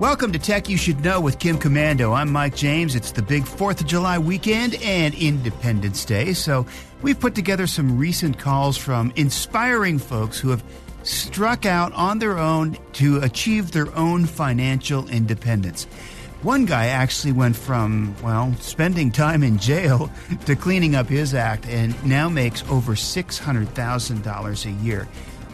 Welcome to Tech You Should Know with Kim Komando. I'm Mike James. It's the big 4th of July weekend and Independence Day. So we've put together some recent calls from inspiring folks who have struck out on their own to achieve their own financial independence. One guy actually went from, well, spending time in jail to cleaning up his act and now makes over $600,000 a year.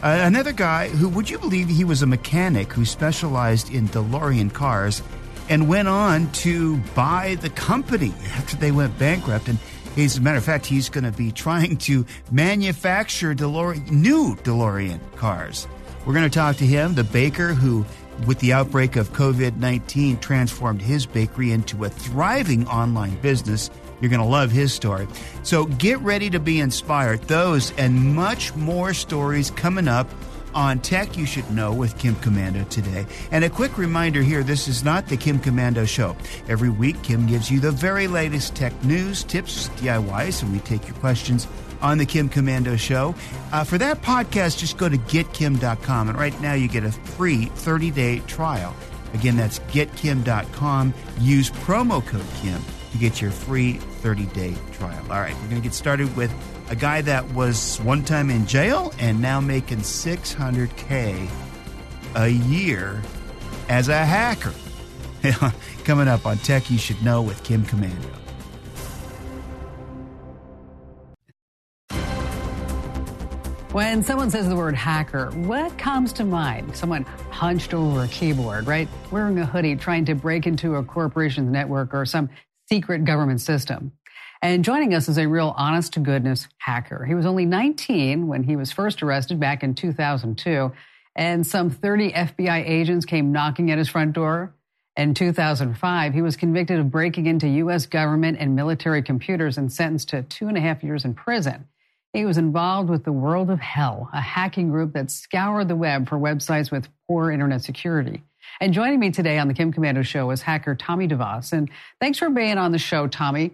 Uh, another guy who, would you believe he was a mechanic who specialized in DeLorean cars and went on to buy the company after they went bankrupt. And as a matter of fact, he's going to be trying to manufacture new DeLorean cars. We're going to talk to him, the baker who, with the outbreak of COVID 19, transformed his bakery into a thriving online business you're going to love his story. So get ready to be inspired. Those and much more stories coming up on Tech You Should Know with Kim Komando today. And a quick reminder here this is not the Kim Komando Show. Every week, Kim gives you the very latest tech news, tips, DIYs, and we take your questions on the Kim Komando Show. Uh, for that podcast, just go to getkim.com. And right now, you get a free 30 day trial. Again, that's getkim.com. Use promo code Kim to get your free 30 day trial. All right, we're going to get started with a guy that was one time in jail and now making 600K a year as a hacker. Coming up on Tech You Should Know with Kim Komando. When someone says the word hacker, what comes to mind? Someone hunched over a keyboard, right? Wearing a hoodie, trying to break into a corporation's network or some secret government system. And joining us is a real honest to goodness hacker. He was only 19 when he was first arrested back in 2002, and some 30 FBI agents came knocking at his front door. In 2005, he was convicted of breaking into U.S. government and military computers and sentenced to two and a half years in prison. He was involved with the World of Hell, a hacking group that scoured the web for websites with poor internet security. And joining me today on the Kim Komando Show is hacker Tommy DeVoss. And thanks for being on the show, Tommy.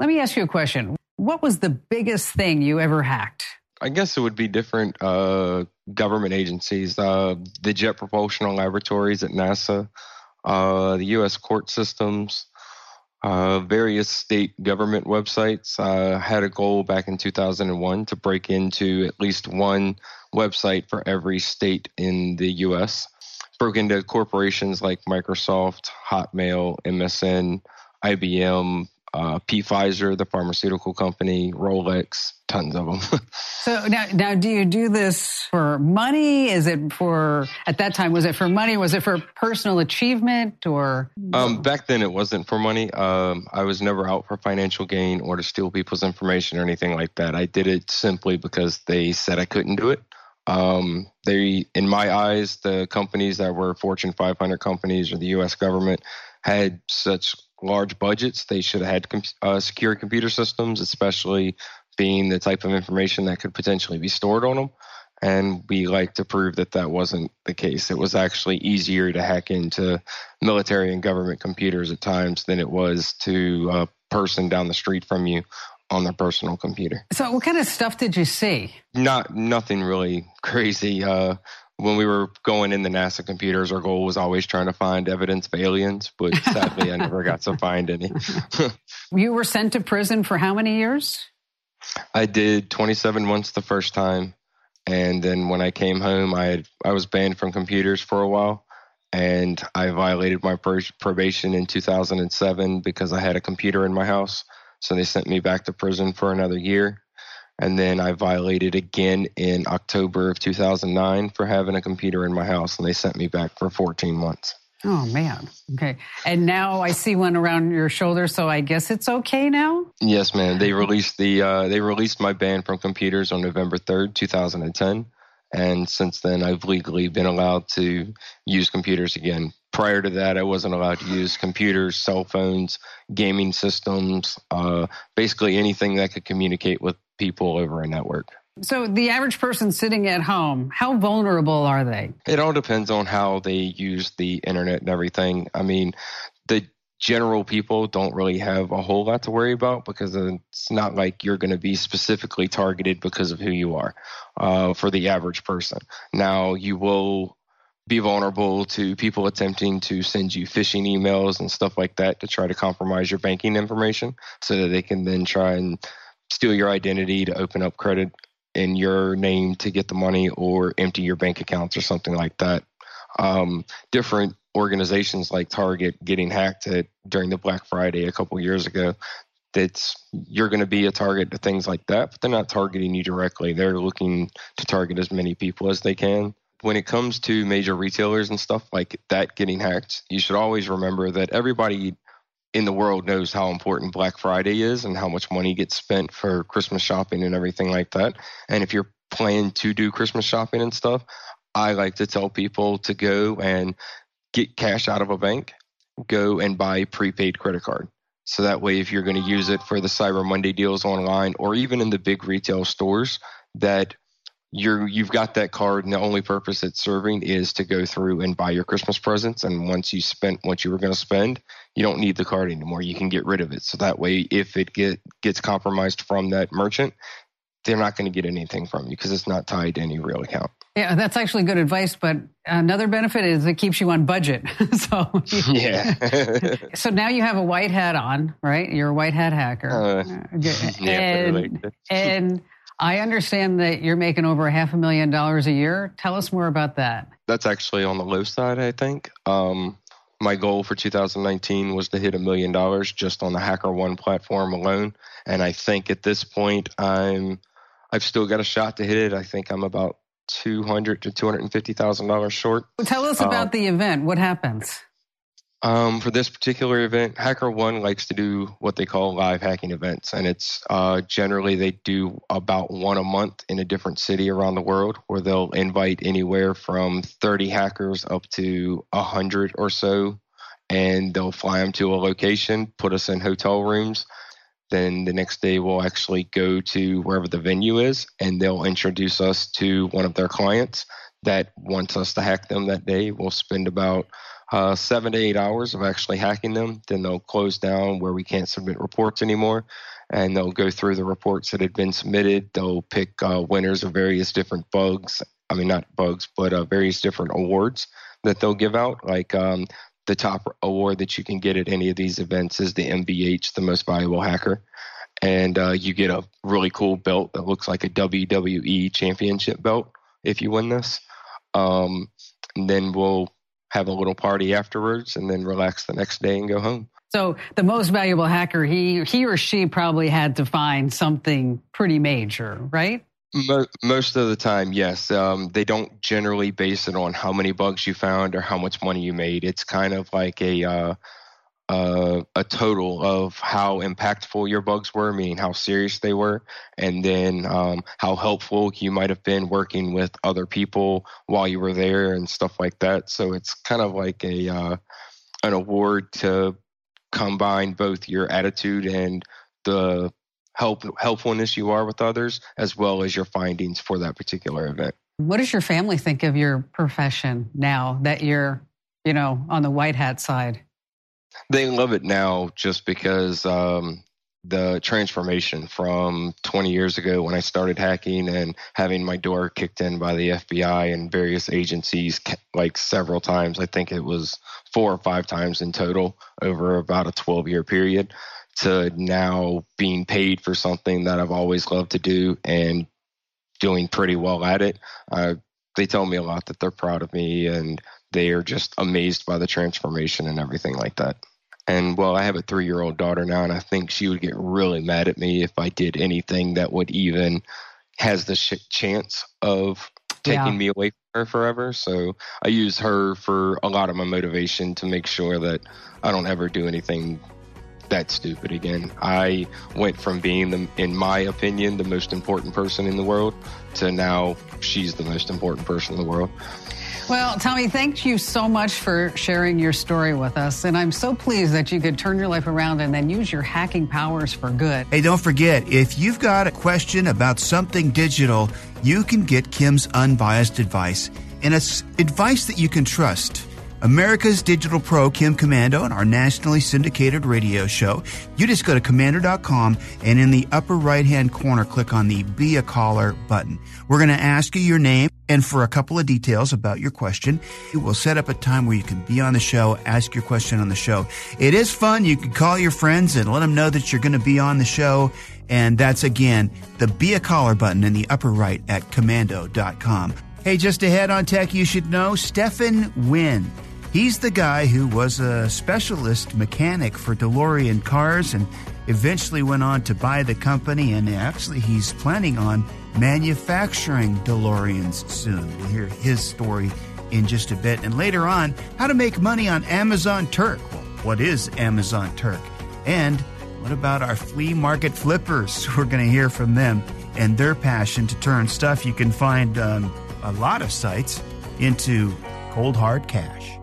Let me ask you a question. What was the biggest thing you ever hacked? I guess it would be different uh, government agencies, uh, the Jet Propulsion Laboratories at NASA, uh, the U.S. court systems, uh, various state government websites. I had a goal back in 2001 to break into at least one website for every state in the U.S broke into corporations like Microsoft, Hotmail, MSN, IBM, uh, P Pfizer, the pharmaceutical company, Rolex, tons of them. so now, now, do you do this for money? Is it for at that time? Was it for money? Was it for personal achievement or? Um, back then, it wasn't for money. Um, I was never out for financial gain or to steal people's information or anything like that. I did it simply because they said I couldn't do it. Um, they, in my eyes, the companies that were Fortune 500 companies or the U.S. government had such large budgets. They should have had com- uh, secure computer systems, especially being the type of information that could potentially be stored on them. And we like to prove that that wasn't the case. It was actually easier to hack into military and government computers at times than it was to a person down the street from you on their personal computer. So, what kind of stuff did you see? Not nothing really crazy. Uh, when we were going in the NASA computers, our goal was always trying to find evidence of aliens, but sadly, I never got to find any. you were sent to prison for how many years? I did 27 months the first time, and then when I came home, I had I was banned from computers for a while, and I violated my probation in 2007 because I had a computer in my house. So they sent me back to prison for another year. And then I violated again in October of 2009 for having a computer in my house, and they sent me back for 14 months. Oh man. Okay. And now I see one around your shoulder, so I guess it's okay now. Yes, man. They released the uh, they released my ban from computers on November 3rd, 2010, and since then I've legally been allowed to use computers again prior to that, I wasn't allowed to use computers, cell phones, gaming systems, uh, basically anything that could communicate with people over a network. So, the average person sitting at home, how vulnerable are they? It all depends on how they use the internet and everything. I mean, the general people don't really have a whole lot to worry about because it's not like you're going to be specifically targeted because of who you are uh, for the average person. Now, you will be vulnerable to people attempting to send you phishing emails and stuff like that to try to compromise your banking information so that they can then try and steal your identity to open up credit in your name to get the money or empty your bank accounts or something like that. Um, different organizations like Target getting hacked at, during the Black Friday a couple years ago. That's you're going to be a target to things like that, but they're not targeting you directly. They're looking to target as many people as they can when it comes to major retailers and stuff like that getting hacked, you should always remember that everybody in the world knows how important Black Friday is and how much money gets spent for Christmas shopping and everything like that. And if you're planning to do Christmas shopping and stuff, I like to tell people to go and get cash out of a bank, go and buy prepaid credit card. So that way, if you're going to use it for the Cyber Monday deals online or even in the big retail stores, that you're you've got that card and the only purpose it's serving is to go through and buy your christmas presents. And once you spent what you were going to spend you don't need the card anymore. You can get rid of it. So that way if it get gets compromised from that merchant they're not going to get anything from you because it's not tied to any real account. Yeah that's actually good advice but another benefit is it keeps you on budget. So yeah. So now you have a white hat on right? You're a white hat hacker. Uh, yeah, and, and I understand that you're making over a half a million dollars a year. Tell us more about that. That's actually on the low side, I think. Um, my goal for 2019 was to hit a million dollars just on the HackerOne platform alone, and I think at this point I'm I've still got a shot to hit it. I think I'm about 200 to 250 thousand dollars short. Tell us about um, the event. What happens? Um, for this particular event, Hacker One likes to do what they call live hacking events, and it's uh, generally they do about one a month in a different city around the world, where they'll invite anywhere from 30 hackers up to 100 or so, and they'll fly them to a location, put us in hotel rooms. Then the next day, we'll actually go to wherever the venue is, and they'll introduce us to one of their clients that wants us to hack them that day. We'll spend about uh, seven to eight hours of actually hacking them. Then they'll close down where we can't submit reports anymore. And they'll go through the reports that had been submitted. They'll pick uh, winners of various different bugs. I mean, not bugs, but uh, various different awards that they'll give out. Like um, the top award that you can get at any of these events is the MVH, the most valuable hacker. And uh, you get a really cool belt that looks like a WWE championship belt if you win this. Um, and then we'll have a little party afterwards, and then relax the next day and go home. So the most valuable hacker, he he or she probably had to find something pretty major, right? Most of the time, yes. Um, they don't generally base it on how many bugs you found or how much money you made. It's kind of like a uh, uh, a total of how impactful your bugs were, meaning how serious they were, and then um, how helpful you might have been working with other people while you were there and stuff like that. So it's kind of like a uh, an award to combine both your attitude and the help helpfulness you are with others, as well as your findings for that particular event. What does your family think of your profession now that you're, you know, on the white hat side? They love it now just because um, the transformation from 20 years ago when I started hacking and having my door kicked in by the FBI and various agencies like several times. I think it was four or five times in total over about a 12 year period to now being paid for something that I've always loved to do and doing pretty well at it. Uh, they tell me a lot that they're proud of me and they are just amazed by the transformation and everything like that. And well, I have a three year old daughter now, and I think she would get really mad at me if I did anything that would even has the sh- chance of taking yeah. me away from her forever. So I use her for a lot of my motivation to make sure that I don't ever do anything that stupid again. I went from being, the, in my opinion, the most important person in the world to now she's the most important person in the world. Well, Tommy, thank you so much for sharing your story with us. And I'm so pleased that you could turn your life around and then use your hacking powers for good. Hey, don't forget, if you've got a question about something digital, you can get Kim's unbiased advice. And it's advice that you can trust. America's Digital Pro, Kim Komando, and our nationally syndicated radio show. You just go to komando.com and in the upper right hand corner, click on the Be a Caller button. We're going to ask you your name And for a couple of details about your question, we'll set up a time where you can be on the show, ask your question on the show. It is fun. You can call your friends and let them know that you're going to be on the show. And that's again, the be a caller button in the upper right at komando.com. Hey, just ahead on tech, you should know Stefan Wynne. He's the guy who was a specialist mechanic for DeLorean cars and eventually went on to buy the company. And actually, he's planning on manufacturing DeLoreans soon. We'll hear his story in just a bit. And later on, how to make money on Amazon Turk. Well, what is Amazon Turk? And what about our flea market flippers? We're going to hear from them and their passion to turn stuff you can find on a lot of sites into cold hard cash.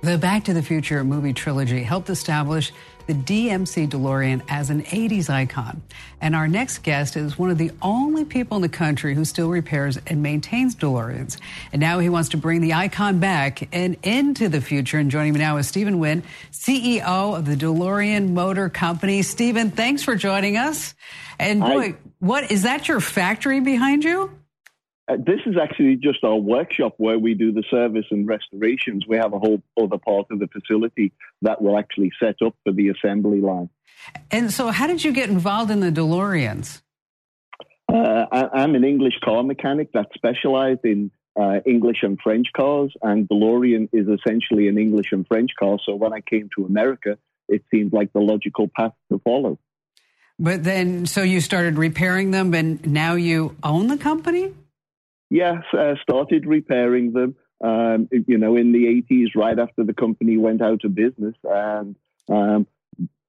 The Back to the Future movie trilogy helped establish the DMC DeLorean as an 80s icon. And our next guest is one of the only people in the country who still repairs and maintains DeLoreans. And now he wants to bring the icon back and into the future. And joining me now is Stephen Wynne, CEO of the DeLorean Motor Company. Stephen, thanks for joining us. And boy, what is that your factory behind you? Uh, this is actually just our workshop where we do the service and restorations. We have a whole other part of the facility that will actually set up for the assembly line. And so, how did you get involved in the DeLoreans? Uh, I, am an English car mechanic that specialized in uh, English and French cars, and DeLorean is essentially an English and French car. So, when I came to America, it seemed like the logical path to follow. But then, so you started repairing them, and now you own the company? Yes, uh, started repairing them. Um, you know, in the 80s, right after the company went out of business, and um,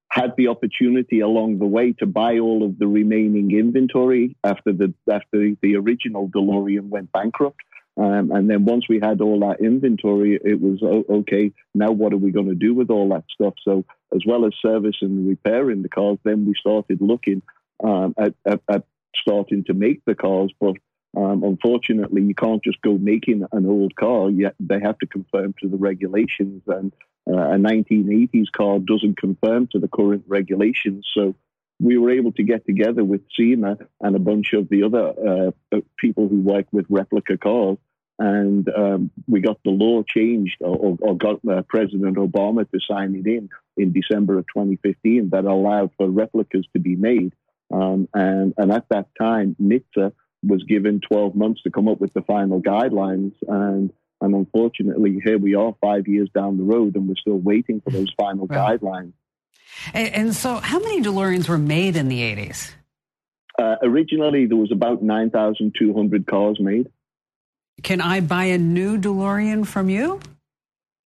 had the opportunity along the way to buy all of the remaining inventory after the after the original DeLorean went bankrupt. Um, and then once we had all that inventory, it was okay. Now what are we going to do with all that stuff? So as well as service and repairing the cars, then we started looking um, at, at, at, starting to make the cars, but um, unfortunately, you can't just go making an old car. Yet they have to conform to the regulations, and uh, a 1980s car doesn't conform to the current regulations. So we were able to get together with SEMA and a bunch of the other uh, people who work with replica cars, and um, we got the law changed, or, or got uh, President Obama to sign it in in December of 2015 that allowed for replicas to be made. Um, and, and at that time, NHTSA was given 12 months to come up with the final guidelines. And, and unfortunately, here we are five years down the road and we're still waiting for those final guidelines. And, and, so, how many DeLoreans were made in the 80s? Uh, originally, there was about 9,200 cars made. Can I buy a new DeLorean from you?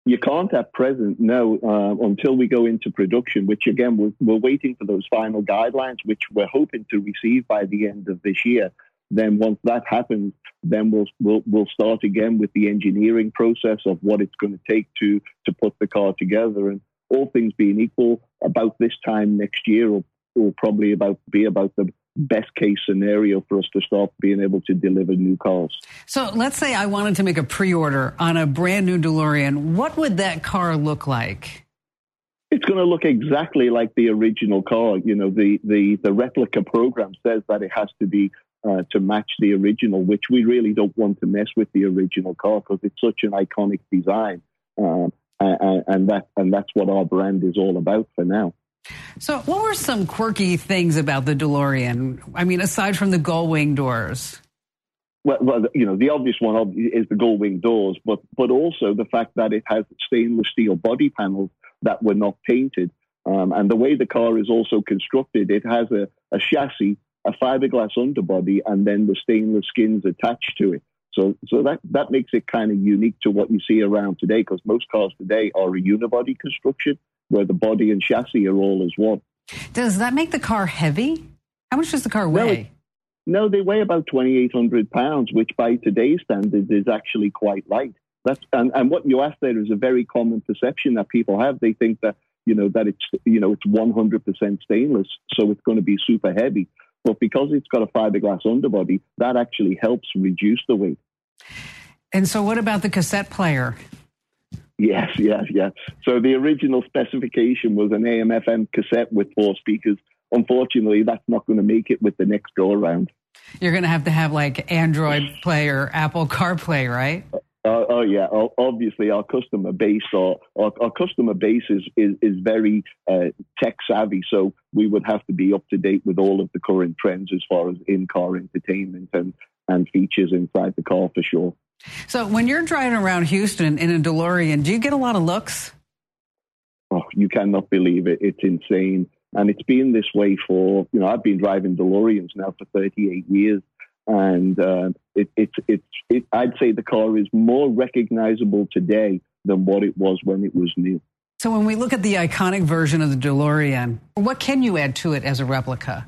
You can't at present, no, uh, until we go into production, which again, we're, we're waiting for those final guidelines, which we're hoping to receive by the end of this year. Then once that happens, then we'll, we'll, we'll start again with the engineering process of what it's going to take to, to put the car together. And all things being equal, about this time next year will, will probably about be about the best case scenario for us to start being able to deliver new cars. So let's say I wanted to make a pre-order on a brand new DeLorean. What would that car look like? It's going to look exactly like the original car. You know, the, the, the replica program says that it has to be uh, to match the original, which we really don't want to mess with the original car because it's such an iconic design, um, and, and, that and that's what our brand is all about for now. So, what were some quirky things about the DeLorean? I mean, aside from the gull wing doors. Well, well, you know, the obvious one is the gull wing doors, but but also the fact that it has stainless steel body panels that were not painted, um, and the way the car is also constructed, it has a, a chassis a fiberglass underbody and then the stainless skins attached to it. So, so that, that makes it kind of unique to what you see around today because most cars today are a unibody construction where the body and chassis are all as one. Does that make the car heavy? How much does the car weigh? No, no they weigh about 2,800 pounds, which by today's standards is actually quite light. That's, and, and what you asked there is a very common perception that people have. They think that, you know, that it's, you know, it's 100% stainless, so it's going to be super heavy. But because it's got a fiberglass underbody, that actually helps reduce the weight. And so, what about the cassette player? Yes, yes, yes. So the original specification was an AM/FM cassette with four speakers unfortunately, that's not going to make it with the next go around. You're going to have to have like Android Play or Apple CarPlay, right? Uh, oh yeah, obviously our customer base or our, our customer base is is, is very uh, tech savvy, so we would have to be up to date with all of the current trends as far as in car entertainment and and features inside the car for sure. So when you're driving around Houston in a DeLorean, do you get a lot of looks? Oh, you cannot believe it! It's insane, and it's been this way for you know I've been driving DeLoreans now for 38 years and uh, it, it, it, it, I'd say the car is more recognizable today than what it was when it was new. So, when we look at the iconic version of the DeLorean, what can you add to it as a replica?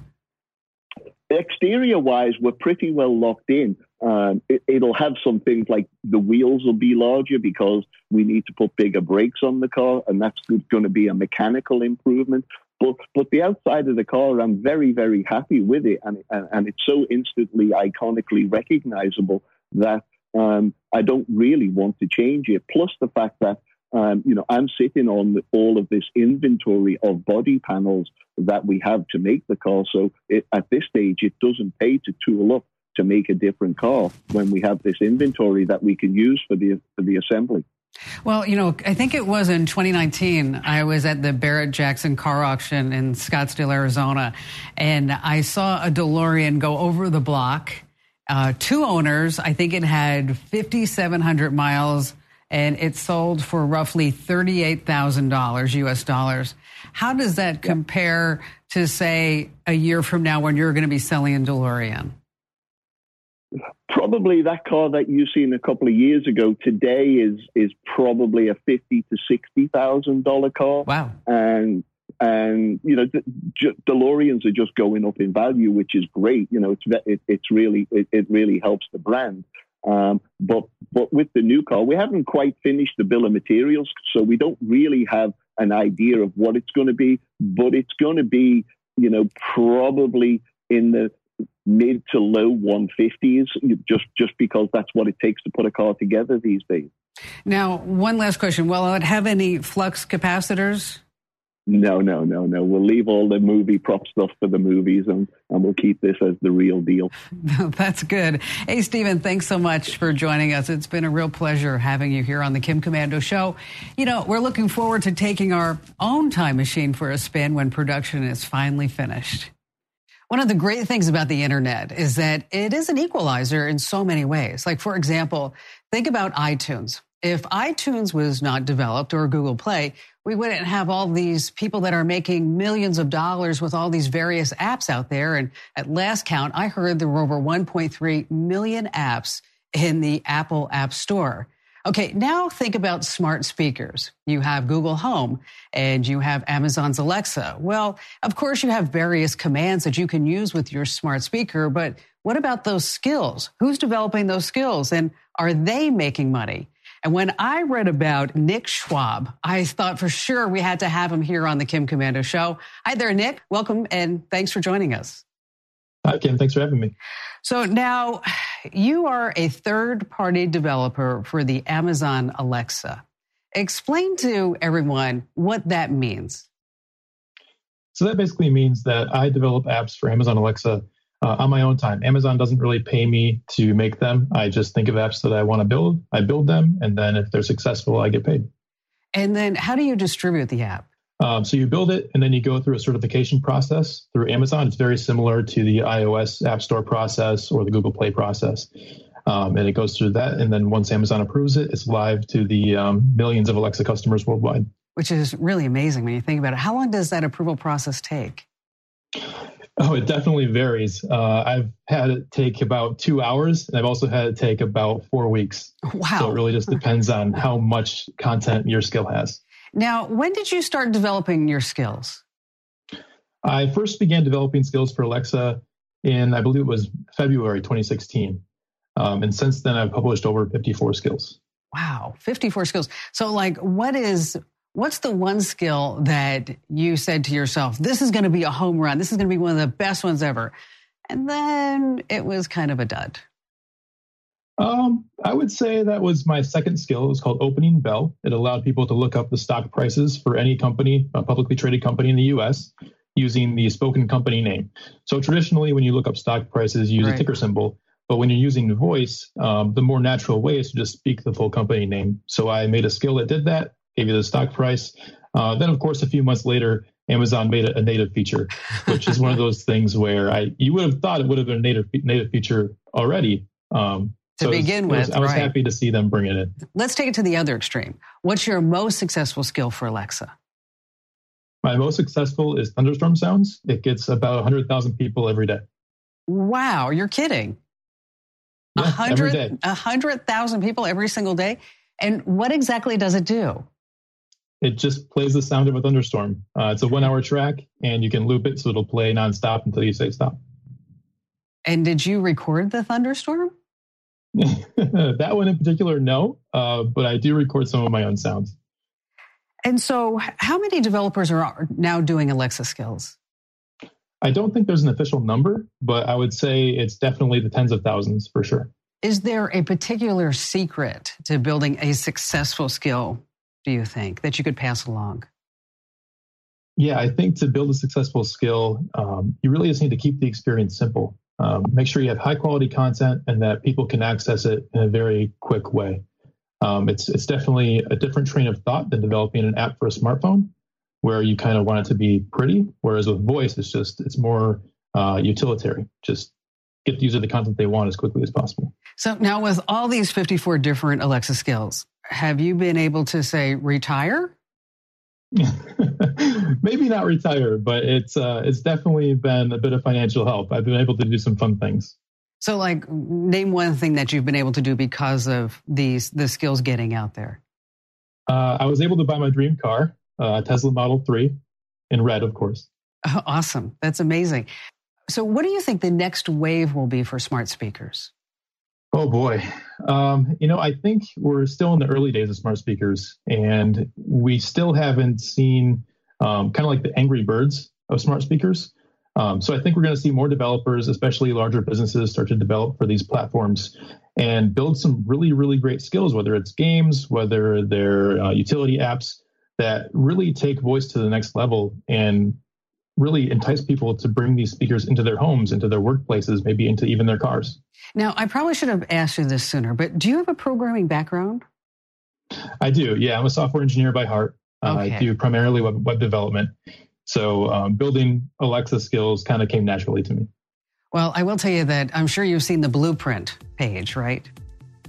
Exterior wise, we're pretty well locked in. Um, it, will have some things like the wheels will be larger because we need to put bigger brakes on the car, and that's going to be a mechanical improvement. But but the outside of the car, I'm very very happy with it, and and, and it's so instantly iconically recognizable that um, I don't really want to change it. Plus the fact that um, you know I'm sitting on all of this inventory of body panels that we have to make the car. So it, at this stage, it doesn't pay to tool up to make a different car when we have this inventory that we can use for the for the assembly. Well, you know, I think it was in 2019. I was at the Barrett Jackson car auction in Scottsdale, Arizona, and I saw a DeLorean go over the block. Uh, two owners. I think it had 5,700 miles, and it sold for roughly $38,000 US dollars. How does that compare to, say, a year from now when you're going to be selling a DeLorean? Probably that car that you seen a couple of years ago today is is probably a fifty to sixty thousand dollar car. Wow! And and you know, DeLoreans are just going up in value, which is great. You know, it's it, it's really it, it, really helps the brand. Um, but but with the new car, we haven't quite finished the bill of materials, so we don't really have an idea of what it's going to be. But it's going to be, you know, probably in the mid to low 150s just just because that's what it takes to put a car together these days. Now, one last question. Will it have any flux capacitors? No, no, no, no. We'll leave all the movie prop stuff for the movies and, and we'll keep this as the real deal. That's good. Hey, Stephen, thanks so much for joining us. It's been a real pleasure having you here on the Kim Komando Show. You know, we're looking forward to taking our own time machine for a spin when production is finally finished. One of the great things about the internet is that it is an equalizer in so many ways. Like, for example, think about iTunes. If iTunes was not developed or Google Play, we wouldn't have all these people that are making millions of dollars with all these various apps out there. And at last count, I heard there were over 1.3 million apps in the Apple App Store. Okay, now think about smart speakers. You have Google Home and you have Amazon's Alexa. Well, of course, you have various commands that you can use with your smart speaker, but what about those skills? Who's developing those skills and are they making money? And when I read about Nick Schwab, I thought for sure we had to have him here on the Kim Komando Show. Hi there, Nick. Welcome and thanks for joining us. Hi, Kim. Thanks for having me. So now you are a third party developer for the Amazon Alexa. Explain to everyone what that means. So that basically means that I develop apps for Amazon Alexa uh, on my own time. Amazon doesn't really pay me to make them. I just think of apps that I want to build, I build them, and then if they're successful, I get paid. And then how do you distribute the app? Um, so you build it and then you go through a certification process through Amazon. It's very similar to the iOS App Store process or the Google Play process. Um, and it goes through that. And then once Amazon approves it, it's live to the um, millions of Alexa customers worldwide. Which is really amazing when you think about it. How long does that approval process take? Oh, it definitely varies. Uh, I've had it take about two hours, and I've also had it take about four weeks. Wow. So it really just depends on how much content your skill has. Now, when did you start developing your skills? I first began developing skills for Alexa in, I believe it was February 2016. Um, and since then, I've published over 54 skills. Wow, 54 skills. So, like, what is what's the one skill that you said to yourself, this is going to be a home run, this is going to be one of the best ones ever, and then it was kind of a dud? Um, I would say that was my second skill. It was called Opening Bell. It allowed people to look up the stock prices for any company, a publicly traded company in the U.S. using the spoken company name. So traditionally, when you look up stock prices, you use right. a ticker symbol. But when you're using voice, um, the more natural way is to just speak the full company name. So I made a skill that did that, gave you the stock price. Uh, then, of course, a few months later, Amazon made a, a native feature, which is one of those things where I you would have thought it would have been a native native feature already. Um, to so begin was, with, I was right. happy to see them bring it in. Let's take it to the other extreme. What's your most successful skill for Alexa? My most successful is thunderstorm sounds. It gets about 100,000 people every day. Wow, you're kidding. A yeah, hundred, a hundred thousand people every single day. And what exactly does it do? It just plays the sound of a thunderstorm. Uh, it's a one-hour track, and you can loop it so it'll play nonstop until you say stop. And did you record the thunderstorm? that one in particular, no, uh, but I do record some of my own sounds. And so, how many developers are now doing Alexa skills? I don't think there's an official number, but I would say it's definitely the tens of thousands for sure. Is there a particular secret to building a successful skill, do you think, that you could pass along? Yeah, I think to build a successful skill, um, you really just need to keep the experience simple. Um, make sure you have high quality content and that people can access it in a very quick way. Um, it's it's definitely a different train of thought than developing an app for a smartphone, where you kind of want it to be pretty. Whereas with voice, it's just it's more uh, utilitarian. Just get the user the content they want as quickly as possible. So now, with all these 54 different Alexa skills, have you been able to say retire? Maybe not retire, but it's uh, it's definitely been a bit of financial help. I've been able to do some fun things. So, like, name one thing that you've been able to do because of these the skills getting out there. Uh, I was able to buy my dream car, uh, Tesla Model Three, in red, of course. Oh, awesome! That's amazing. So, what do you think the next wave will be for smart speakers? Oh boy, um, you know, I think we're still in the early days of smart speakers, and we still haven't seen um, kind of like the angry birds of smart speakers. Um, so I think we're going to see more developers, especially larger businesses, start to develop for these platforms and build some really, really great skills, whether it's games, whether they're uh, utility apps that really take voice to the next level and really entice people to bring these speakers into their homes, into their workplaces, maybe into even their cars. Now, I probably should have asked you this sooner, but do you have a programming background? I do. Yeah, I'm a software engineer by heart. Okay. Uh, I do primarily web, web development. So um, building Alexa skills kind of came naturally to me. Well, I will tell you that I'm sure you've seen the blueprint page, right?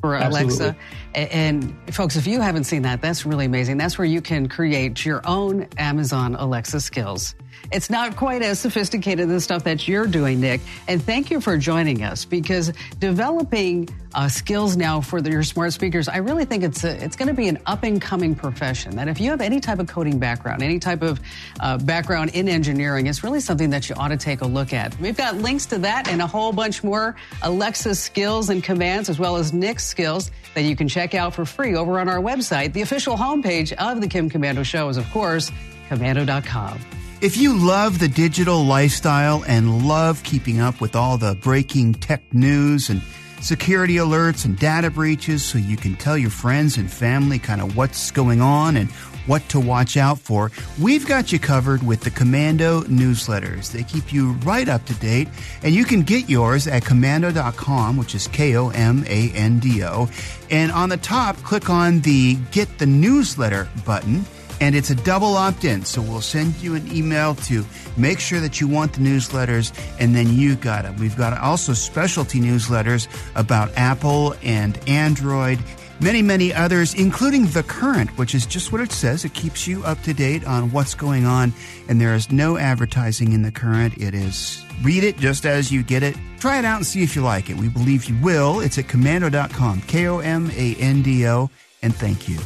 For Absolutely. Alexa. And folks, if you haven't seen that, that's really amazing. That's where you can create your own Amazon Alexa skills. It's not quite as sophisticated as the stuff that you're doing, Nick. And thank you for joining us because developing uh, skills now for the, your smart speakers, I really think it's a, it's going to be an up and coming profession. That if you have any type of coding background, any type of uh, background in engineering, it's really something that you ought to take a look at. We've got links to that and a whole bunch more Alexa skills and commands, as well as Nick's skills that you can check out for free over on our website. The official homepage of the Kim Komando Show is, of course, komando.com. If you love the digital lifestyle and love keeping up with all the breaking tech news and security alerts and data breaches so you can tell your friends and family kind of what's going on and what to watch out for, we've got you covered with the Komando newsletters. They keep you right up to date, and you can get yours at komando.com, which is K O M A N D O. And on the top, click on the Get the Newsletter button and it's a double opt in. So we'll send you an email to make sure that you want the newsletters, and then you got them. We've got also specialty newsletters about Apple and Android. Many, many others, including The Current, which is just what it says. It keeps you up to date on what's going on, and there is no advertising in The Current. It is read it just as you get it. Try it out and see if you like it. We believe you will. It's at komando.com, K O M A N D O, and thank you.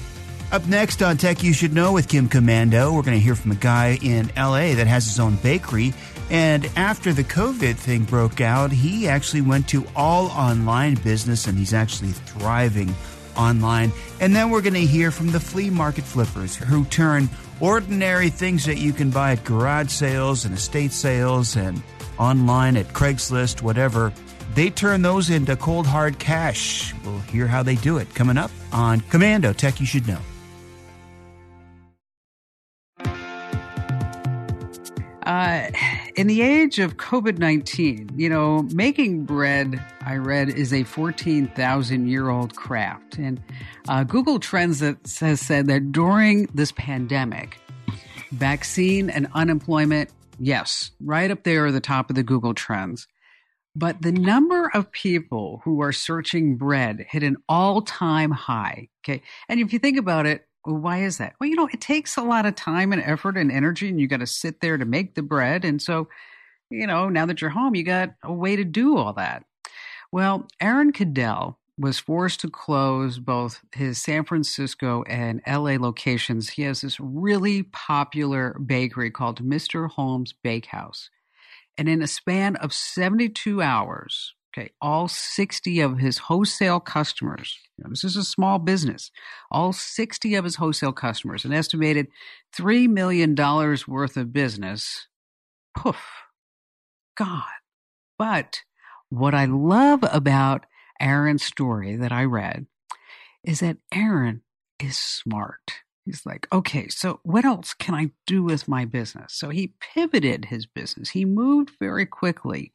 Up next on Tech You Should Know with Kim Komando, we're going to hear from a guy in LA that has his own bakery. And after the COVID thing broke out, he actually went to all online business and he's actually thriving online. And then we're going to hear from the flea market flippers who turn ordinary things that you can buy at garage sales and estate sales and online at Craigslist, whatever. They turn those into cold hard cash. We'll hear how they do it coming up on Komando Tech You Should Know. Uh, in the age of COVID 19, you know, making bread, I read, is a 14,000 year old craft. And uh, Google Trends has said that during this pandemic, vaccine and unemployment, yes, right up there at the top of the Google Trends. But the number of people who are searching bread hit an all time high. Okay. And if you think about it, well, why is that? Well, you know, it takes a lot of time and effort and energy, and you got to sit there to make the bread. And so, you know, now that you're home, you got a way to do all that. Well, Aaron Caddel was forced to close both his San Francisco and LA locations. He has this really popular bakery called Mr. Holmes Bakehouse. And in a span of 72 hours, Okay, all 60 of his wholesale customers, you know, this is a small business, all 60 of his wholesale customers, an estimated $3 million worth of business, poof, gone. But what I love about Aaron's story that I read is that Aaron is smart. He's like, okay, so what else can I do with my business? So he pivoted his business. He moved very quickly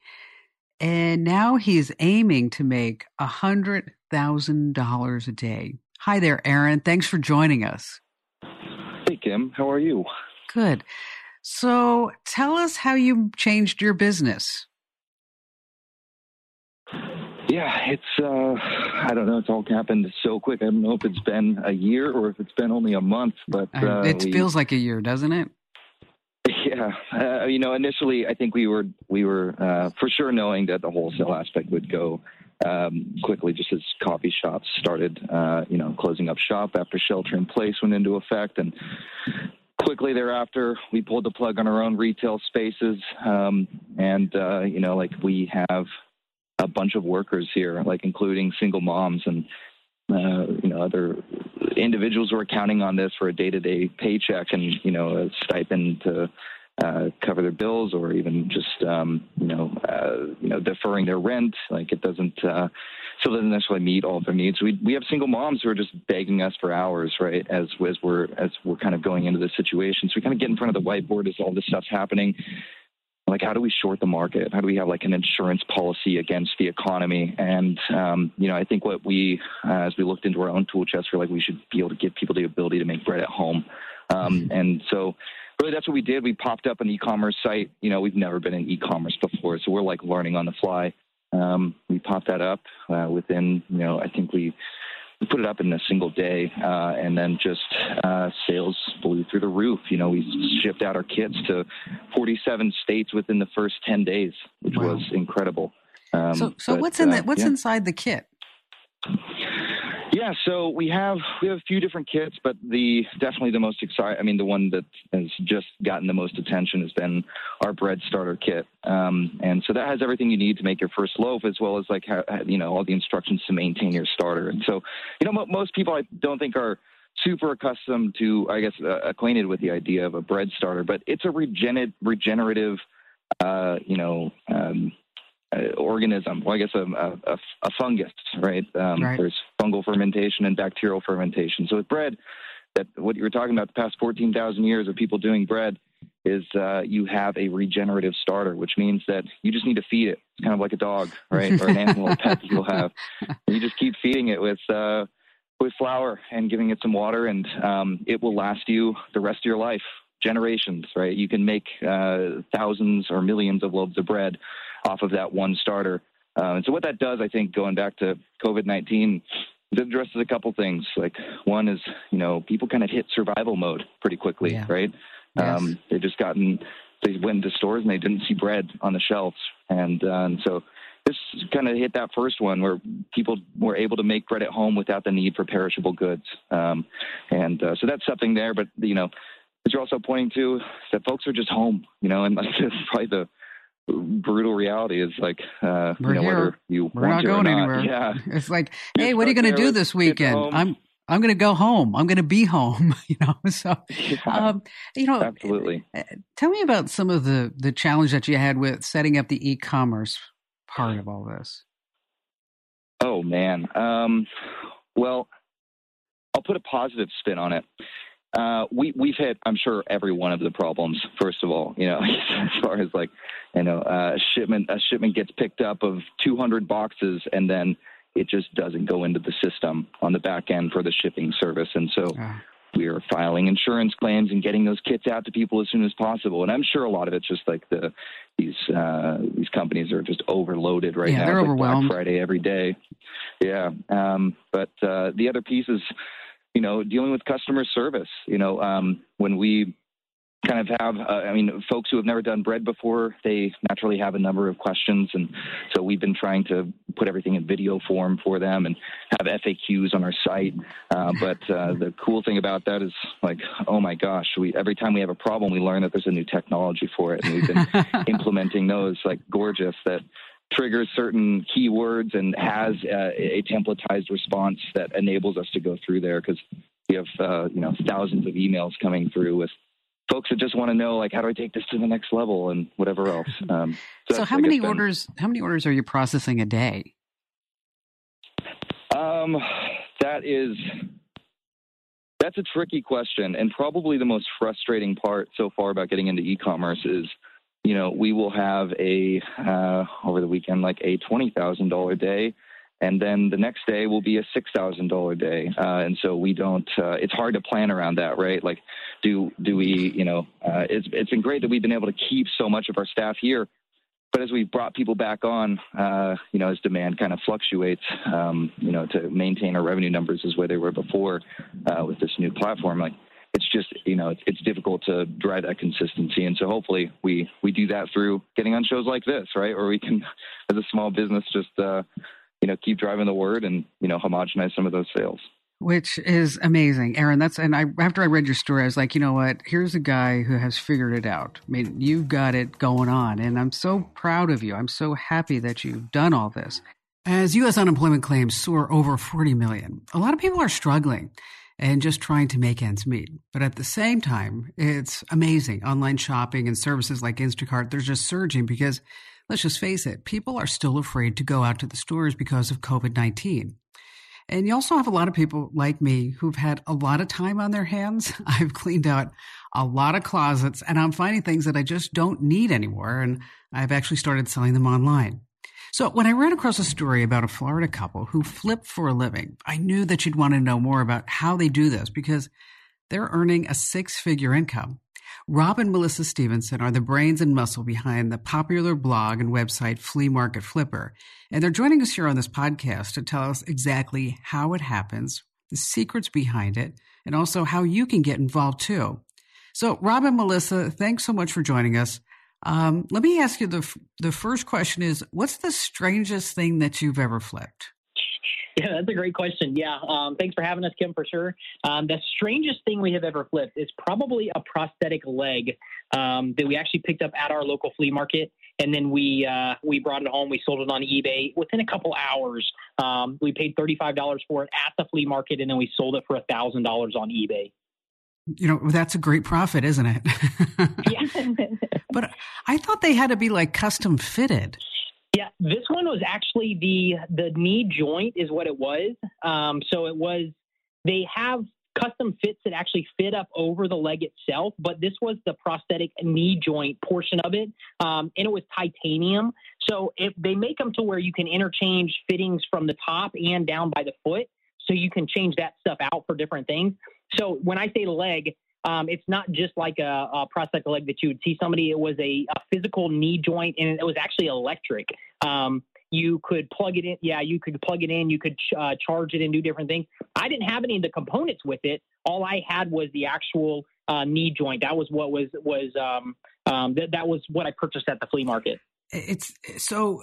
and now he's aiming to make a $100,000 a day. Hi there, Aaron. Thanks for joining us. Hey, Kim. How are you? Good. So tell us how you changed your business. Yeah, it's, uh, I don't know, it's all happened so quick. I don't know if it's been a year or if it's been only a month, but. Uh, it we, feels like a year, doesn't it? Yeah, uh, you know, initially I think we were we were uh, for sure knowing that the wholesale aspect would go um, quickly, just as coffee shops started, uh, you know, closing up shop after shelter in place went into effect, and quickly thereafter we pulled the plug on our own retail spaces, um, and uh, you know, like we have a bunch of workers here, like including single moms and uh, you know other individuals who are counting on this for a day-to-day paycheck and you know a stipend to uh, cover their bills or even just um, you know uh, you know deferring their rent. Like it doesn't uh, it doesn't necessarily meet all their needs. We we have single moms who are just begging us for hours, right? As as we're as we're kind of going into this situation. So we kind of get in front of the whiteboard as all this stuff's happening. Like how do we short the market? How do we have like an insurance policy against the economy? And um, you know, I think what we uh, as we looked into our own tool chest, we're like we should be able to give people the ability to make bread at home. Um, and so really that's what we did. We popped up an e-commerce site. You know, we've never been in e-commerce before, so we're like learning on the fly. Um, we popped that up uh, within, you know, I think we we put it up in a single day, uh, and then just uh, sales blew through the roof. You know, we shipped out our kits to 47 states within the first 10 days, which wow. was incredible. Um, so, so but, what's in the, uh, what's yeah. inside the kit? Yeah, so we have we have a few different kits, but the definitely the most exciting. I mean, the one that has just gotten the most attention has been our bread starter kit, um, and so that has everything you need to make your first loaf, as well as like you know all the instructions to maintain your starter. And so, you know, most people I don't think are super accustomed to, I guess, uh, acquainted with the idea of a bread starter, but it's a regenerative, uh, you know, um, organism. Well, I guess a, a, a fungus, right? Um, right? There's fungal fermentation and bacterial fermentation. So with bread, that what you were talking about the past 14,000 years of people doing bread is uh, you have a regenerative starter, which means that you just need to feed it. It's kind of like a dog, right, or an animal pet that you'll have. You just keep feeding it with uh, with flour and giving it some water, and um, it will last you the rest of your life, generations, right? You can make uh, thousands or millions of loaves of bread off of that one starter. Uh, and so what that does, I think, going back to COVID-19, it addresses a couple things. Like one is, you know, people kind of hit survival mode pretty quickly, yeah. right? Yes. Um, they just gotten, they went to stores and they didn't see bread on the shelves. And, uh, and so this kind of hit that first one where people were able to make bread at home without the need for perishable goods. Um, and uh, so that's something there. But, you know, as you're also pointing to, that folks are just home, you know, and that's probably the brutal reality is like uh We're you know, here. whether you We're not going anywhere. Yeah. It's like, hey, what are you going to do this weekend? I'm I'm going to go home. I'm going to be home. You know, so yeah, um, you know, absolutely. Uh, tell me about some of the the challenge that you had with setting up the e-commerce part of all this. Oh man, um, well, I'll put a positive spin on it. Uh, we we've hit, I'm sure, every one of the problems. First of all, you know, as far as like, you know, uh, a shipment a shipment gets picked up of 200 boxes, and then it just doesn't go into the system on the back end for the shipping service, and so. We are filing insurance claims and getting those kits out to people as soon as possible, and I'm sure a lot of it's just like the these uh, these companies are just overloaded right yeah, now. They're it's overwhelmed. Like Black Friday every day. Yeah, um, but uh, the other piece is you know, dealing with customer service. You know, um, when we kind of have, uh, I mean, folks who have never done bread before, they naturally have a number of questions. And so we've been trying to put everything in video form for them and have FAQs on our site. Uh, but uh, the cool thing about that is like, oh my gosh, we, every time we have a problem, we learn that there's a new technology for it. And we've been implementing those like Gorgias that triggers certain keywords and has uh, a templatized response that enables us to go through there because we have uh, you know thousands of emails coming through with folks that just want to know like how do I take this to the next level and whatever else. Um, so, so how many been, orders? How many orders are you processing a day? Um, that is that's a tricky question, and probably the most frustrating part so far about getting into e-commerce is you know, we will have a uh, over the weekend like a twenty thousand dollar day, and then the next day will be a six thousand dollar day. Uh, and so we don't. Uh, it's hard to plan around that, right? Like, do do we? You know, uh, it's it's been great that we've been able to keep so much of our staff here. But as we've brought people back on, uh, you know, as demand kind of fluctuates, um, you know, to maintain our revenue numbers as where they were before uh, with this new platform, like it's just you know it's, it's difficult to drive that consistency. And so hopefully we we do that through getting on shows like this right? Or we can as a small business just uh you know keep driving the word and you know homogenize some of those sales. Which is amazing aaron that's and i after i read your story i was like you know what? Here's a guy who has figured it out. I mean you've got it going on and i'm so proud of you. I'm so happy that you've done all this. As U.S. unemployment claims soar over 40 million, a lot of people are struggling and just trying to make ends meet. But at the same time, it's amazing. Online shopping and services like Instacart, they're just surging because let's just face it, people are still afraid to go out to the stores because of COVID 19. And you also have a lot of people like me who've had a lot of time on their hands. I've cleaned out a lot of closets and I'm finding things that I just don't need anymore. And I've actually started selling them online. So when I ran across a story about a Florida couple who flip for a living, I knew that you'd want to know more about how they do this because they're earning a six figure income. Rob and Melissa Stephenson are the brains and muscle behind the popular blog and website Flea Market Flipper. And they're joining us here on this podcast to tell us exactly how it happens, the secrets behind it, and also how you can get involved too. So, Rob and Melissa, thanks so much for joining us. Um, let me ask you the the first question is what's the strangest thing that you've ever flipped? Yeah, that's a great question. Yeah, um, thanks for having us, Kim, for sure. Um, the strangest thing we have ever flipped is probably a prosthetic leg um, that we actually picked up at our local flea market, and then we uh, we brought it home. We sold it on eBay within a couple hours. Um, we paid thirty five dollars for it at the flea market, and then we sold it for thousand dollars on eBay. You know, that's a great profit, isn't it? yeah. but I thought they had to be like custom fitted. Yeah, this one was actually the the knee joint is what it was. Um, so it was they have custom fits that actually fit up over the leg itself, but this was the prosthetic knee joint portion of it, um, and it was titanium. So if they make them to where you can interchange fittings from the top and down by the foot, so you can change that stuff out for different things. So when I say leg, um, it's not just like a, a, prosthetic leg that you would see somebody. It was a, a physical knee joint, and it was actually electric. Um, you could plug it in. Yeah, you could plug it in. You could ch- uh, charge it and do different things. I didn't have any of the components with it. All I had was the actual uh, knee joint. That was what was was um, um, that that was what I purchased at the flea market. It's so.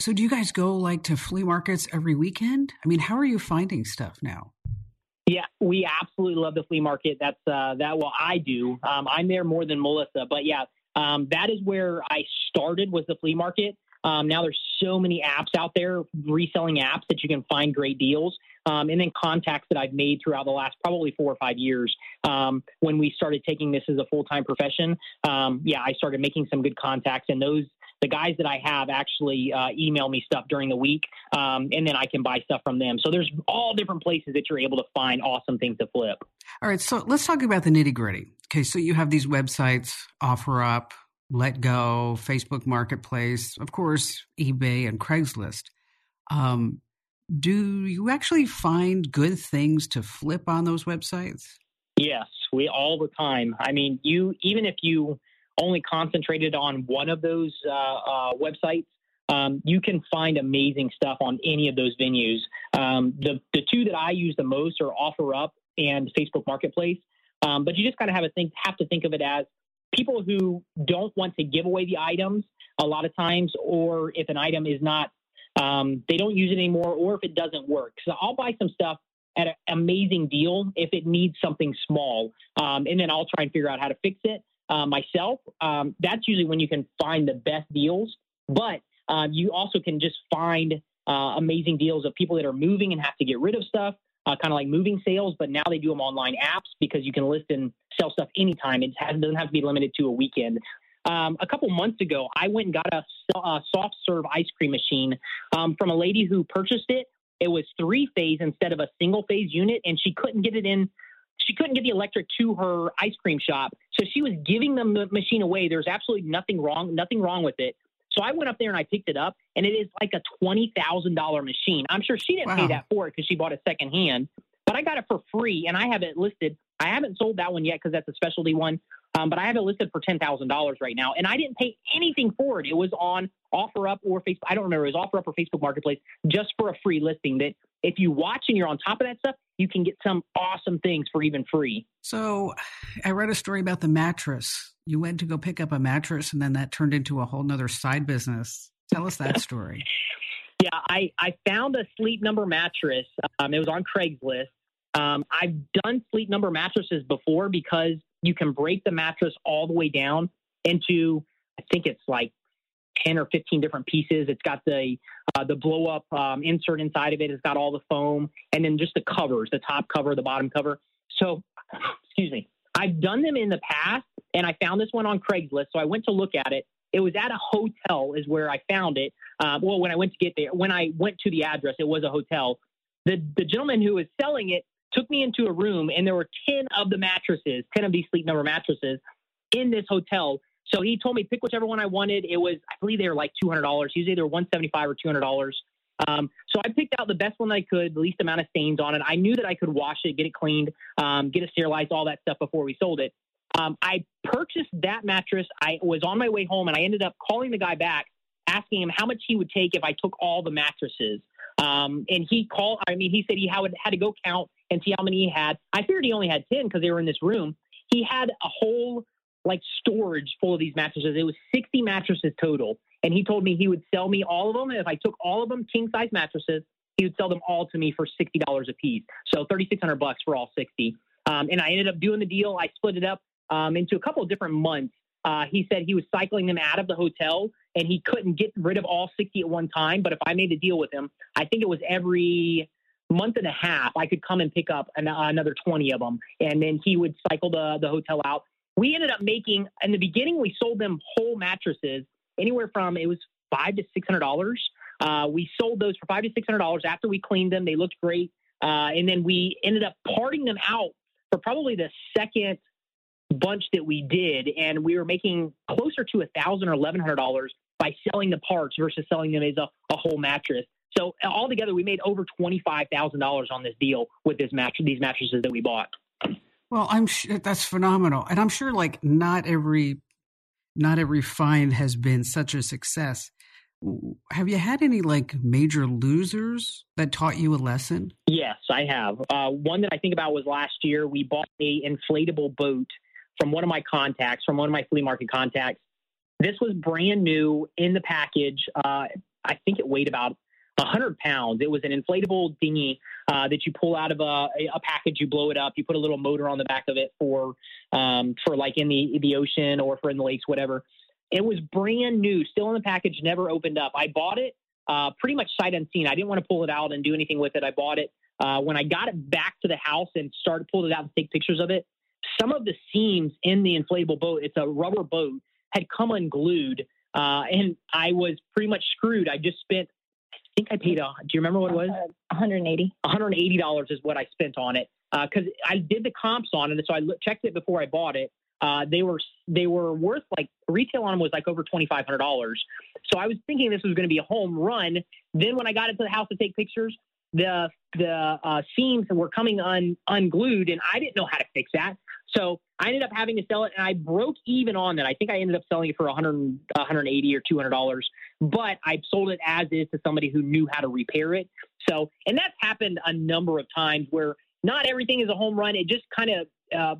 So, do you guys go like to flea markets every weekend? I mean, how are you finding stuff now? Yeah, we absolutely love the flea market. That's uh, that. Well, I do. Um, I'm there more than Melissa, but yeah, um, that is where I started was the flea market. Um, now there's so many apps out there, reselling apps that you can find great deals. Um, and then contacts that I've made throughout the last probably four or five years. Um, when we started taking this as a full time profession, um, yeah, I started making some good contacts, and those the guys that I have actually uh, email me stuff during the week, um, and then I can buy stuff from them. So there's all different places that you're able to find awesome things to flip. All right, so let's talk about the nitty gritty. Okay, so you have these websites, OfferUp, Letgo, Facebook Marketplace, of course, eBay and Craigslist. Um, do you actually find good things to flip on those websites? Yes, we all the time. I mean, you even if you only concentrated on one of those uh, uh, websites, um, you can find amazing stuff on any of those venues. Um, the the two that I use the most are OfferUp and Facebook Marketplace. Um, but you just kind of have to think have to think of it as people who don't want to give away the items a lot of times, or if an item is not um, they don't use it anymore, or if it doesn't work. So I'll buy some stuff at an amazing deal if it needs something small, um, and then I'll try and figure out how to fix it uh, myself. Um, that's usually when you can find the best deals. But uh, you also can just find uh, amazing deals of people that are moving and have to get rid of stuff, uh, kind of like moving sales. But now they do them online apps because you can list and sell stuff anytime. It doesn't have to be limited to a weekend. Um, a couple months ago, I went and got a, a soft serve ice cream machine um, from a lady who purchased it. It was three phase instead of a single phase unit, and she couldn't get it in. She couldn't get the electric to her ice cream shop, so she was giving the machine away. There's absolutely nothing wrong, nothing wrong with it. So I went up there and I picked it up, and it is like a twenty thousand dollar machine. I'm sure she didn't wow. pay that for it because she bought it second hand, but I got it for free, and I have it listed. I haven't sold that one yet because that's a specialty one. Um, but I have it listed for ten thousand dollars right now, and I didn't pay anything for it. It was on OfferUp or Facebook. I don't remember. It was OfferUp or Facebook Marketplace just for a free listing. That if you watch and you're on top of that stuff, you can get some awesome things for even free. So, I read a story about the mattress. You went to go pick up a mattress, and then that turned into a whole nother side business. Tell us that story. yeah, I I found a Sleep Number mattress. Um, it was on Craigslist. Um, I've done Sleep Number mattresses before because you can break the mattress all the way down into, I think it's like 10 or 15 different pieces. It's got the uh, the blow up um, insert inside of it. It's got all the foam and then just the covers, the top cover, the bottom cover. So, excuse me. I've done them in the past, and I found this one on Craigslist. So I went to look at it. It was at a hotel, is where I found it. Um, well, when I went to get there, when I went to the address, it was a hotel. The the gentleman who was selling it took me into a room and there were 10 of the mattresses, 10 of these sleep number mattresses in this hotel. So he told me pick whichever one I wanted. It was, I believe they were like $200. He was either 175 or $200. Um, so I picked out the best one I could, the least amount of stains on it. I knew that I could wash it, get it cleaned, um, get it sterilized, all that stuff before we sold it. Um, I purchased that mattress. I was on my way home and I ended up calling the guy back, asking him how much he would take if I took all the mattresses. Um, and he called, I mean, he said he had, had to go count and see how many he had. I figured he only had 10 because they were in this room. He had a whole like storage full of these mattresses. It was 60 mattresses total. And he told me he would sell me all of them. And If I took all of them, king size mattresses, he would sell them all to me for $60 a piece. So 3,600 bucks for all 60. Um, and I ended up doing the deal. I split it up um, into a couple of different months. Uh, he said he was cycling them out of the hotel and he couldn't get rid of all 60 at one time. But if I made a deal with him, I think it was every month and a half, I could come and pick up an, another 20 of them. And then he would cycle the, the hotel out. We ended up making, in the beginning, we sold them whole mattresses anywhere from, it was five to $600. Uh, we sold those for five to $600 after we cleaned them. They looked great. Uh, and then we ended up parting them out for probably the second bunch that we did. And we were making closer to a thousand or $1,100 by selling the parts versus selling them as a, a whole mattress. So altogether, we made over twenty five thousand dollars on this deal with this match these mattresses that we bought. Well, I'm sure that's phenomenal, and I'm sure like not every not every find has been such a success. Have you had any like major losers that taught you a lesson? Yes, I have. Uh, one that I think about was last year. We bought a inflatable boat from one of my contacts, from one of my flea market contacts. This was brand new in the package. Uh, I think it weighed about 100 pounds. It was an inflatable dinghy uh, that you pull out of a, a, package, you blow it up, you put a little motor on the back of it for um, for like in the the ocean or for in the lakes, whatever. It was brand new, still in the package, never opened up. I bought it uh, pretty much sight unseen. I didn't want to pull it out and do anything with it. I bought it uh, when I got it back to the house and started pulled it out and take pictures of it. Some of the seams in the inflatable boat, it's a rubber boat, had come unglued uh, and I was pretty much screwed. I just spent, I think I paid. A, do you remember what it was? Uh, 180. 180 dollars is what I spent on it because uh, I did the comps on it, so I checked it before I bought it. Uh, they were they were worth like retail on them was like over twenty five hundred dollars. So I was thinking this was going to be a home run. Then when I got into the house to take pictures, the the uh, seams were coming un, unglued, and I didn't know how to fix that. So I ended up having to sell it, and I broke even on that. I think I ended up selling it for 100, 180 or 200 dollars, but I sold it as is to somebody who knew how to repair it. So, and that's happened a number of times where not everything is a home run. It just kind of uh,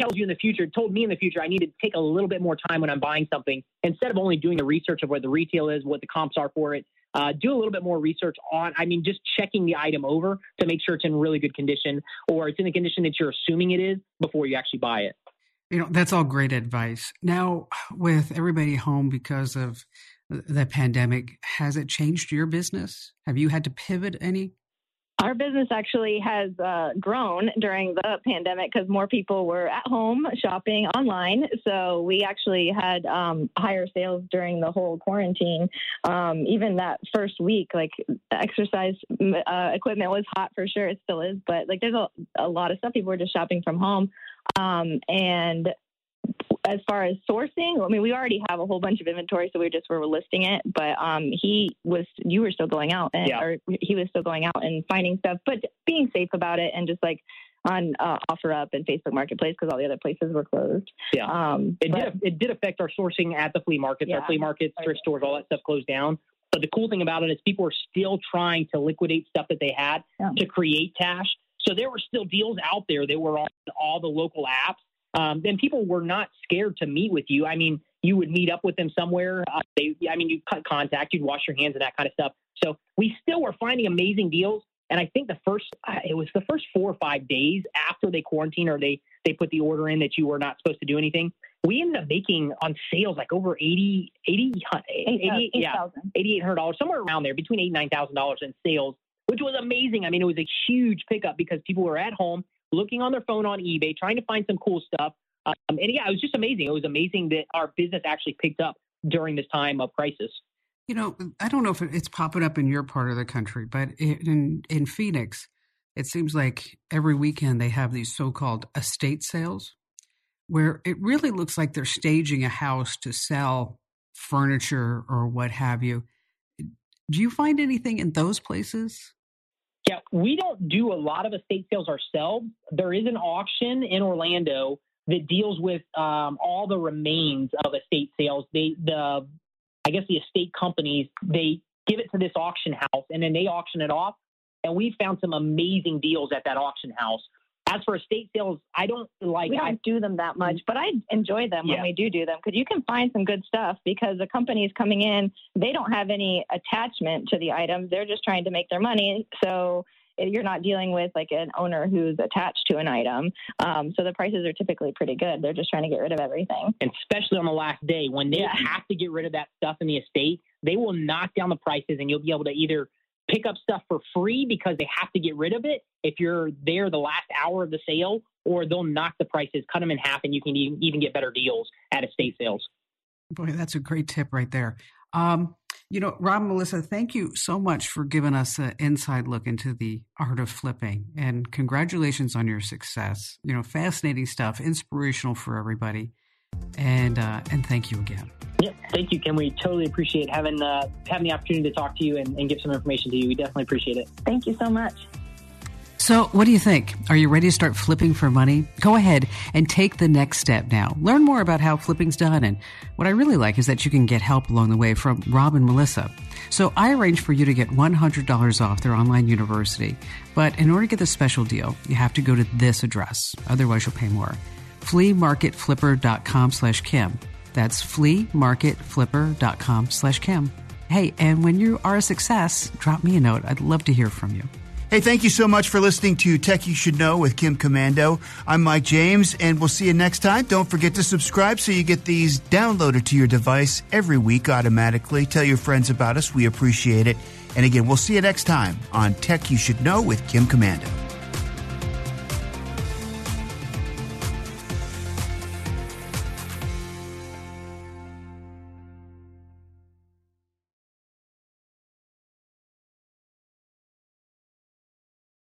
tells you in the future, told me in the future, I need to take a little bit more time when I'm buying something instead of only doing the research of where the retail is, what the comps are for it. Uh, do a little bit more research on, I mean, just checking the item over to make sure it's in really good condition or it's in the condition that you're assuming it is before you actually buy it. You know, that's all great advice. Now, with everybody home because of the pandemic, has it changed your business? Have you had to pivot any? Our business actually has uh, grown during the pandemic because more people were at home shopping online. So we actually had um, higher sales during the whole quarantine. Um, even that first week, like exercise uh, equipment was hot for sure. It still is, but like there's a, a lot of stuff. People were just shopping from home. Um, and as far as sourcing, I mean, we already have a whole bunch of inventory, so we just were listing it. But um, he was, you were still going out, and, yeah. or he was still going out and finding stuff, but being safe about it and just like on uh, OfferUp and Facebook Marketplace because all the other places were closed. Yeah, um, it but, did. It did affect our sourcing at the flea markets, yeah. our flea markets, thrift stores, all that stuff closed down. But the cool thing about it is people are still trying to liquidate stuff that they had yeah. to create cash. So there were still deals out there that were on all the local apps um, then people were not scared to meet with you. I mean, you would meet up with them somewhere. Uh, they, I mean, you cut contact, you'd wash your hands and that kind of stuff. So we still were finding amazing deals. And I think the first, uh, it was the first four or five days after they quarantine or they, they put the order in that you were not supposed to do anything. We ended up making on sales like over 80, 80, 80 yeah, $8,800, somewhere around there, between eight and $9,000 in sales, which was amazing. I mean, it was a huge pickup because people were at home looking on their phone on eBay, trying to find some cool stuff. Um, and yeah, it was just amazing. It was amazing that our business actually picked up during this time of crisis. You know, I don't know if it's popping up in your part of the country, but in in Phoenix, it seems like every weekend they have these so-called estate sales, where it really looks like they're staging a house to sell furniture or what have you. Do you find anything in those places? Yeah, we don't do a lot of estate sales ourselves. There is an auction in Orlando that deals with um, all the remains of estate sales. They, the, I guess the estate companies, they give it to this auction house and then they auction it off. And we found some amazing deals at that auction house as for estate sales, I don't like. We don't I, do them that much, but I enjoy them yeah. when we do do them because you can find some good stuff. Because the companies coming in, they don't have any attachment to the items; they're just trying to make their money. So you're not dealing with like an owner who's attached to an item. Um, so the prices are typically pretty good. They're just trying to get rid of everything. And especially on the last day when they yeah. have to get rid of that stuff in the estate, they will knock down the prices and you'll be able to either pick up stuff for free because they have to get rid of it if you're there the last hour of the sale, or they'll knock the prices, cut them in half, and you can even get better deals at estate sales. Boy, that's a great tip right there. Um, you know, Rob Melissa, thank you so much for giving us an inside look into the art of flipping, and congratulations on your success. You know, fascinating stuff, inspirational for everybody, and uh, and thank you again. Yeah, thank you, Kim. We totally appreciate having uh, having the opportunity to talk to you and, and give some information to you. We definitely appreciate it. Thank you so much. So, what do you think? Are you ready to start flipping for money? Go ahead and take the next step now. Learn more about how flipping's done. And what I really like is that you can get help along the way from Rob and Melissa. So, I arranged for you to get $100 off their online university. But in order to get this special deal, you have to go to this address. Otherwise, you'll pay more. fleamarketflipper.com slash Kim. That's fleamarketflipper.com slash Kim. Hey, and when you are a success, drop me a note. I'd love to hear from you. Hey, thank you so much for listening to Tech You Should Know with Kim Komando. I'm Mike James, and we'll see you next time. Don't forget to subscribe so you get these downloaded to your device every week automatically. Tell your friends about us. We appreciate it. And again, we'll see you next time on Tech You Should Know with Kim Komando.